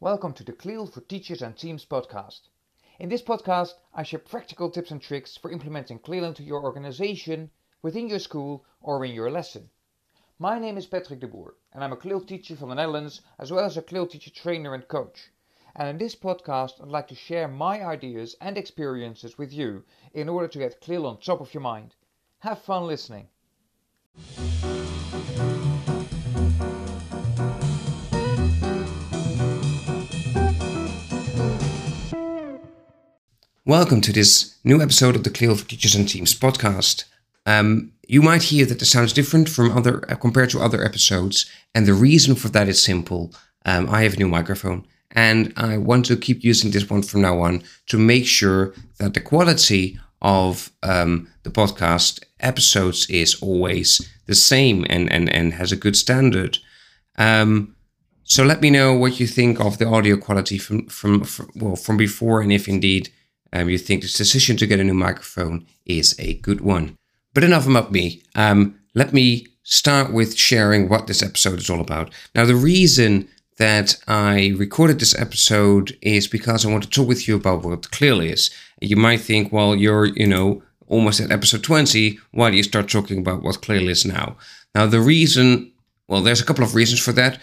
Welcome to the CLIL for Teachers and Teams podcast. In this podcast, I share practical tips and tricks for implementing CLIL into your organization, within your school, or in your lesson. My name is Patrick de Boer, and I'm a CLIL teacher from the Netherlands, as well as a CLIL teacher trainer and coach. And in this podcast, I'd like to share my ideas and experiences with you in order to get CLIL on top of your mind. Have fun listening. Welcome to this new episode of the CLIL for Teachers and Teams podcast. Um, you might hear that it sounds different from other uh, compared to other episodes, and the reason for that is simple. Um, I have a new microphone, and I want to keep using this one from now on to make sure that the quality of um, the podcast episodes is always the same and and and has a good standard. Um, so let me know what you think of the audio quality from from, from well from before, and if indeed um, you think this decision to get a new microphone is a good one. But enough about me. Um, let me start with sharing what this episode is all about. Now, the reason that I recorded this episode is because I want to talk with you about what CLIL is. You might think, well, you're, you know, almost at episode 20. Why do you start talking about what CLIL is now? Now, the reason, well, there's a couple of reasons for that.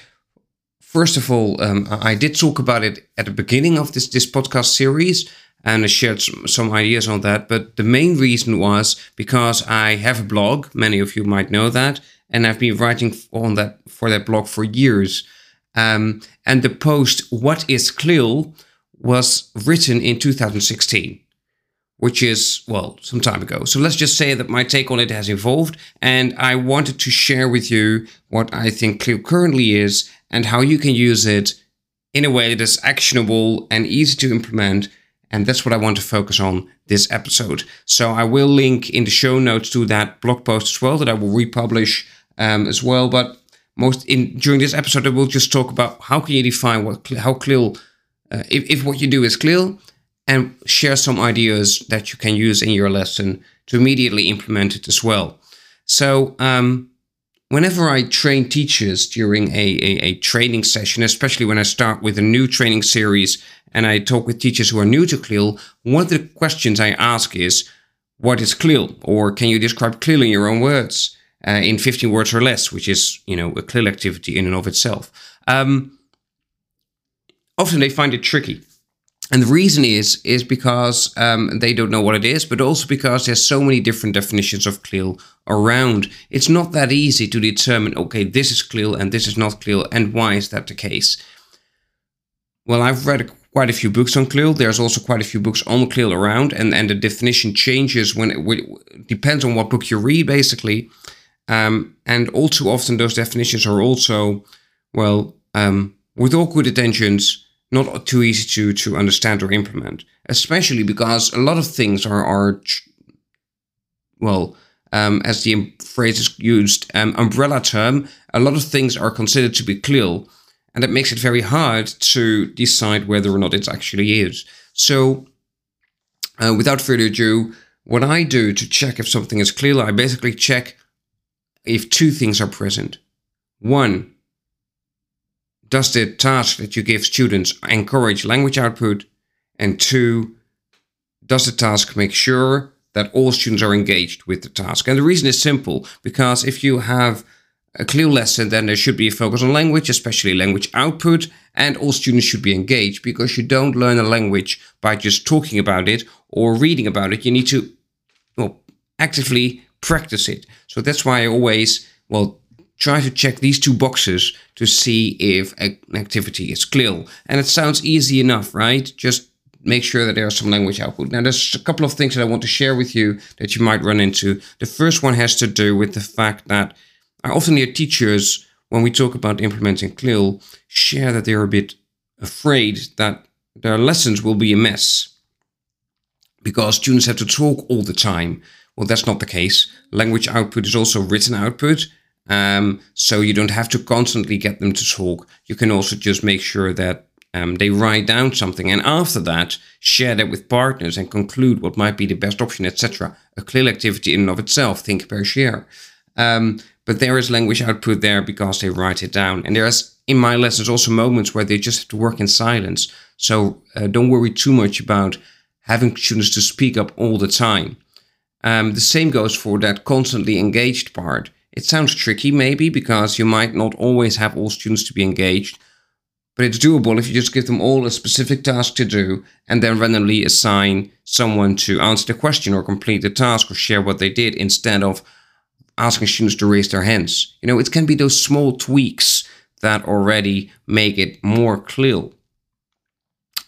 First of all, um, I did talk about it at the beginning of this, this podcast series, and I shared some, ideas on that. But the main reason was because I have a blog. Many of you might know that, and I've been writing on that for that blog for years. Um, and the post "What is CLIL" was written in 2016, which is well some time ago. So let's just say that my take on it has evolved, and I wanted to share with you what I think CLIL currently is and how you can use it in a way that is actionable and easy to implement and that's what I want to focus on this episode. So I will link in the show notes to that blog post as well that I will republish um, as well. But most in during this episode, I will just talk about how can you define what how CLIL, uh, if, if what you do is CLIL, and share some ideas that you can use in your lesson to immediately implement it as well. So um, whenever I train teachers during a, a, a, training session, especially when I start with a new training series and I talk with teachers who are new to CLIL, one of the questions I ask is, what is CLIL? Or can you describe CLIL in your own words, uh, in 15 words or less, which is, you know, a CLIL activity in and of itself. Um, often they find it tricky and the reason is is because um, they don't know what it is, but also because there's so many different definitions of CLIL around. It's not that easy to determine. Okay, this is CLIL and this is not CLIL, and why is that the case? Well, I've read quite a few books on CLIL. There's also quite a few books on CLIL around, and and the definition changes when it, depends on what book you read, basically. Um, and all too often, those definitions are also well, um, with all good intentions not too easy to to understand or implement, especially because a lot of things are are well, um, as the phrase is used, um, umbrella term. A lot of things are considered to be CLIL, and that makes it very hard to decide whether or not it actually is. So, uh, without further ado, what I do to check if something is CLIL, I basically check if two things are present. One, does the task that you give students encourage language output? And two, does the task make sure that all students are engaged with the task? And the reason is simple because if you have a CLIL lesson, then there should be a focus on language, especially language output, and all students should be engaged because you don't learn a language by just talking about it or reading about it. You need to well, actively practice it. So that's why I always, well, try to check these two boxes to see if an activity is CLIL. And it sounds easy enough, right? Just make sure that there's some language output. Now, there's a couple of things that I want to share with you that you might run into. The first one has to do with the fact that I often hear teachers, when we talk about implementing CLIL, share that they're a bit afraid that their lessons will be a mess because students have to talk all the time. Well, that's not the case. Language output is also written output. Um, so you don't have to constantly get them to talk. You can also just make sure that um, they write down something and after that share that with partners and conclude what might be the best option, etc. A CLIL activity in and of itself, think, pair, share. Um, but there is language output there because they write it down. And there's in my lessons also moments where they just have to work in silence. So uh, don't worry too much about having students to speak up all the time. Um, the same goes for that constantly engaged part. It sounds tricky, maybe, because you might not always have all students to be engaged, but it's doable if you just give them all a specific task to do and then randomly assign someone to answer the question or complete the task or share what they did instead of asking students to raise their hands. You know, it can be those small tweaks that already make it more clear.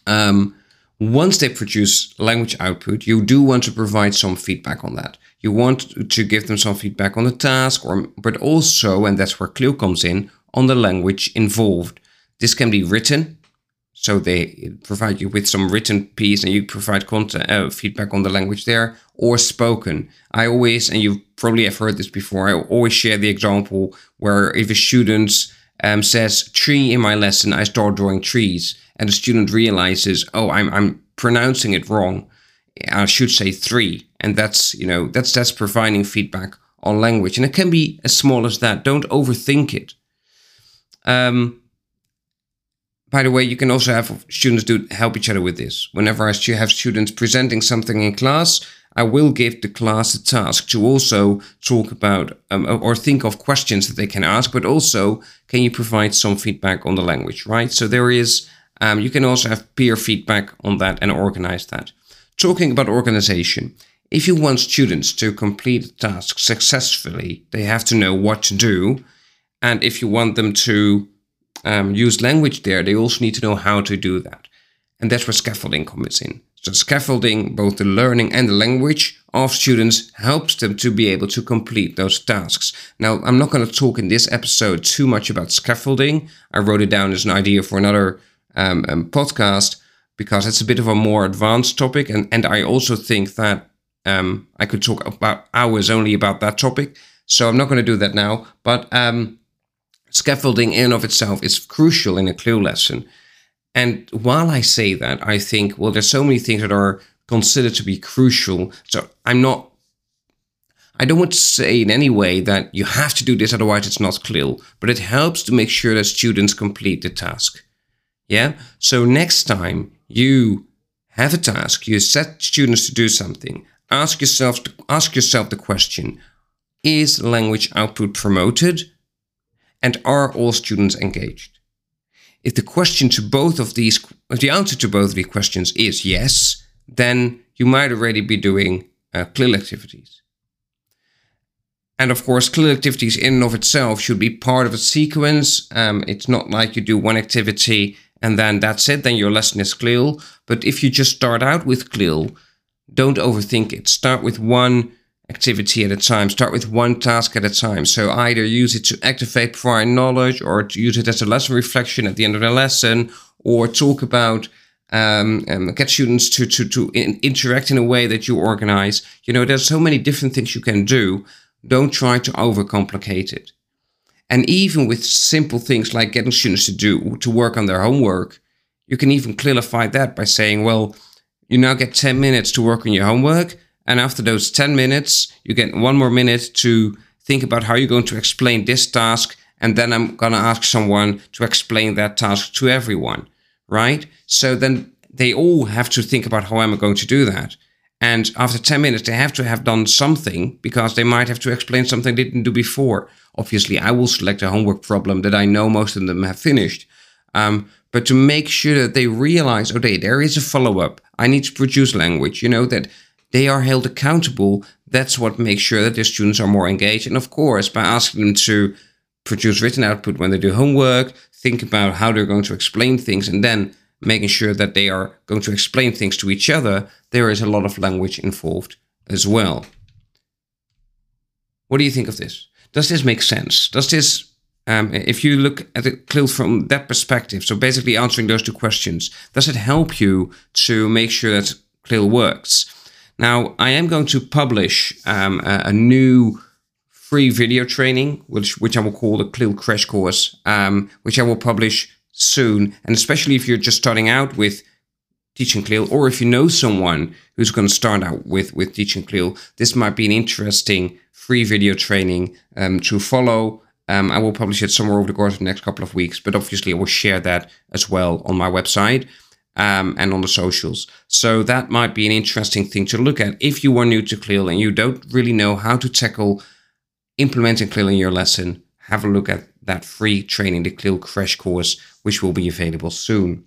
Um, once they produce language output, you do want to provide some feedback on that. You want to give them some feedback on the task, or but also, and that's where CLIL comes in, on the language involved. This can be written, so they provide you with some written piece, and you provide content, uh, feedback on the language there, or spoken. I always, and you probably have heard this before, I always share the example where if a student um, says tree in my lesson, I start drawing trees and the student realizes, oh, I'm I'm pronouncing it wrong. I should say three, and that's you know that's that's providing feedback on language, and it can be as small as that. Don't overthink it. Um, by the way, you can also have students do help each other with this. Whenever I have students presenting something in class, I will give the class a task to also talk about um, or think of questions that they can ask, but also can you provide some feedback on the language, right? So there is um, you can also have peer feedback on that and organize that. Talking about organization, if you want students to complete a task successfully, they have to know what to do. And if you want them to um, use language there, they also need to know how to do that. And that's where scaffolding comes in. So scaffolding both the learning and the language of students helps them to be able to complete those tasks. Now, I'm not going to talk in this episode too much about scaffolding. I wrote it down as an idea for another um, um, podcast because it's a bit of a more advanced topic, and and I also think that um, I could talk about hours only about that topic. So I'm not going to do that now. But um, scaffolding in of itself is crucial in a CLIL lesson. And while I say that, I think well, there's so many things that are considered to be crucial. So I'm not. I don't want to say in any way that you have to do this, otherwise it's not CLIL. But it helps to make sure that students complete the task. Yeah. So next time you have a task, you set students to do something, ask yourself, ask yourself the question, is language output promoted? And are all students engaged? If the question to both of these, if the answer to both of these questions is yes, then you might already be doing uh, CLIL activities. And of course, CLIL activities in and of itself should be part of a sequence. Um, it's not like you do one activity and then that's it, then your lesson is CLIL. But if you just start out with CLIL, don't overthink it. Start with one activity at a time. Start with one task at a time. So either use it to activate prior knowledge or to use it as a lesson reflection at the end of the lesson or talk about um, um, get students to, to, to in, interact in a way that you organize. You know, there's so many different things you can do. Don't try to overcomplicate it. And even with simple things like getting students to do to work on their homework, you can even clarify that by saying, well, you now get 10 minutes to work on your homework. And after those 10 minutes, you get one more minute to think about how you're going to explain this task. And then I'm going to ask someone to explain that task to everyone, right? So then they all have to think about how am I going to do that. And after 10 minutes, they have to have done something because they might have to explain something they didn't do before. Obviously, I will select a homework problem that I know most of them have finished. Um, but to make sure that they realize, okay, there is a follow up. I need to produce language, you know, that they are held accountable. That's what makes sure that their students are more engaged. And of course, by asking them to produce written output when they do homework, think about how they're going to explain things, and then making sure that they are going to explain things to each other, there is a lot of language involved as well. What do you think of this? Does this make sense? Does this, um, if you look at it clearly from that perspective, so basically answering those two questions, does it help you to make sure that CLIL works? Now, I am going to publish um, a, a, new free video training, which which I will call the CLIL Crash Course, um, which I will publish soon. And especially if you're just starting out with teaching CLIL, or if you know someone who's going to start out with, with teaching CLIL, this might be an interesting free video training um, to follow Um, I will publish it somewhere over the course of the next couple of weeks, but obviously I will share that as well on my website um, and on the socials. So that might be an interesting thing to look at if you are new to CLIL and you don't really know how to tackle implementing CLIL in your lesson. Have a look at that free training, the CLIL crash course, which will be available soon.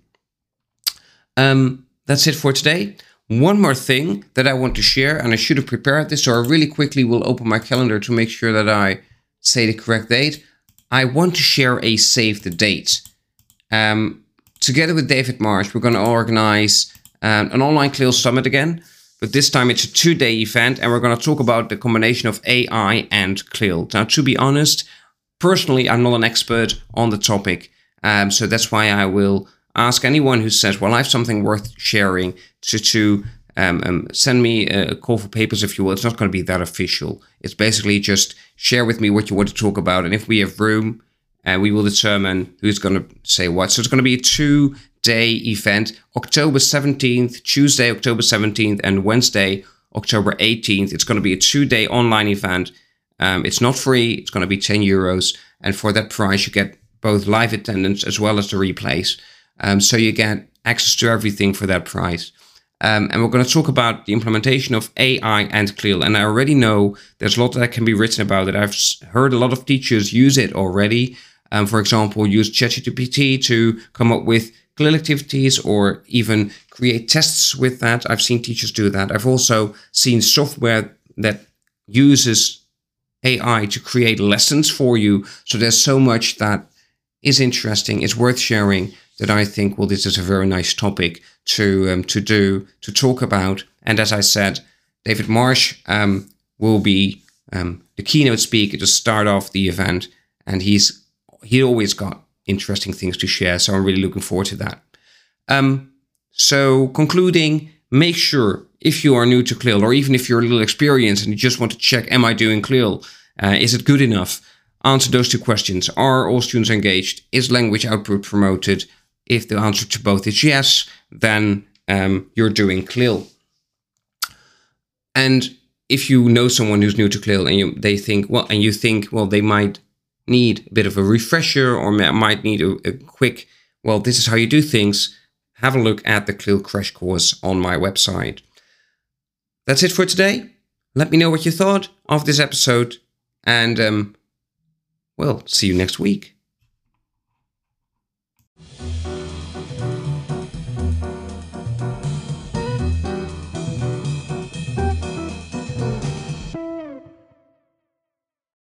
Um, that's it for today. One more thing that I want to share, and I should have prepared this, so I really quickly will open my calendar to make sure that I say the correct date. I want to share a save the date. Um, together with David Marsh, we're going to organize um, an online CLIL summit again, but this time it's a two day event, and we're going to talk about the combination of AI and CLIL. Now, to be honest, personally, I'm not an expert on the topic, um, so that's why I will ask anyone who says, "Well, I have something worth sharing," to to um, um, send me a call for papers if you will. It's not going to be that official. It's basically just share with me what you want to talk about, and if we have room, uh, we will determine who's going to say what. So it's going to be a two day event, October 17th, Tuesday, October 17th, and Wednesday, October 18th. It's going to be a two day online event. Um, it's not free. It's going to be 10 euros, and for that price, you get both live attendance as well as the replays. Um, so you get access to everything for that price. Um, and we're going to talk about the implementation of AI and CLIL. And I already know there's a lot that can be written about it. I've heard a lot of teachers use it already. Um, for example, use ChatGPT to come up with CLIL activities or even create tests with that. I've seen teachers do that. I've also seen software that uses AI to create lessons for you. So there's so much that is interesting, is worth sharing that I think, well, this is a very nice topic to um, to do to talk about. And as I said, David Marsh um, will be um, the keynote speaker to start off the event, and he's he always got interesting things to share. So I'm really looking forward to that. Um, so concluding, make sure if you are new to CLIL, or even if you're a little experienced and you just want to check, am I doing CLIL? Uh, is it good enough? Answer those two questions. Are all students engaged? Is language output promoted? If the answer to both is yes, then um, you're doing CLIL. And if you know someone who's new to CLIL and you, they think, well, and you think, well, they might need a bit of a refresher or might need a, a quick, well, this is how you do things, have a look at the CLIL crash course on my website. That's it for today. Let me know what you thought of this episode, and um, well, see you next week.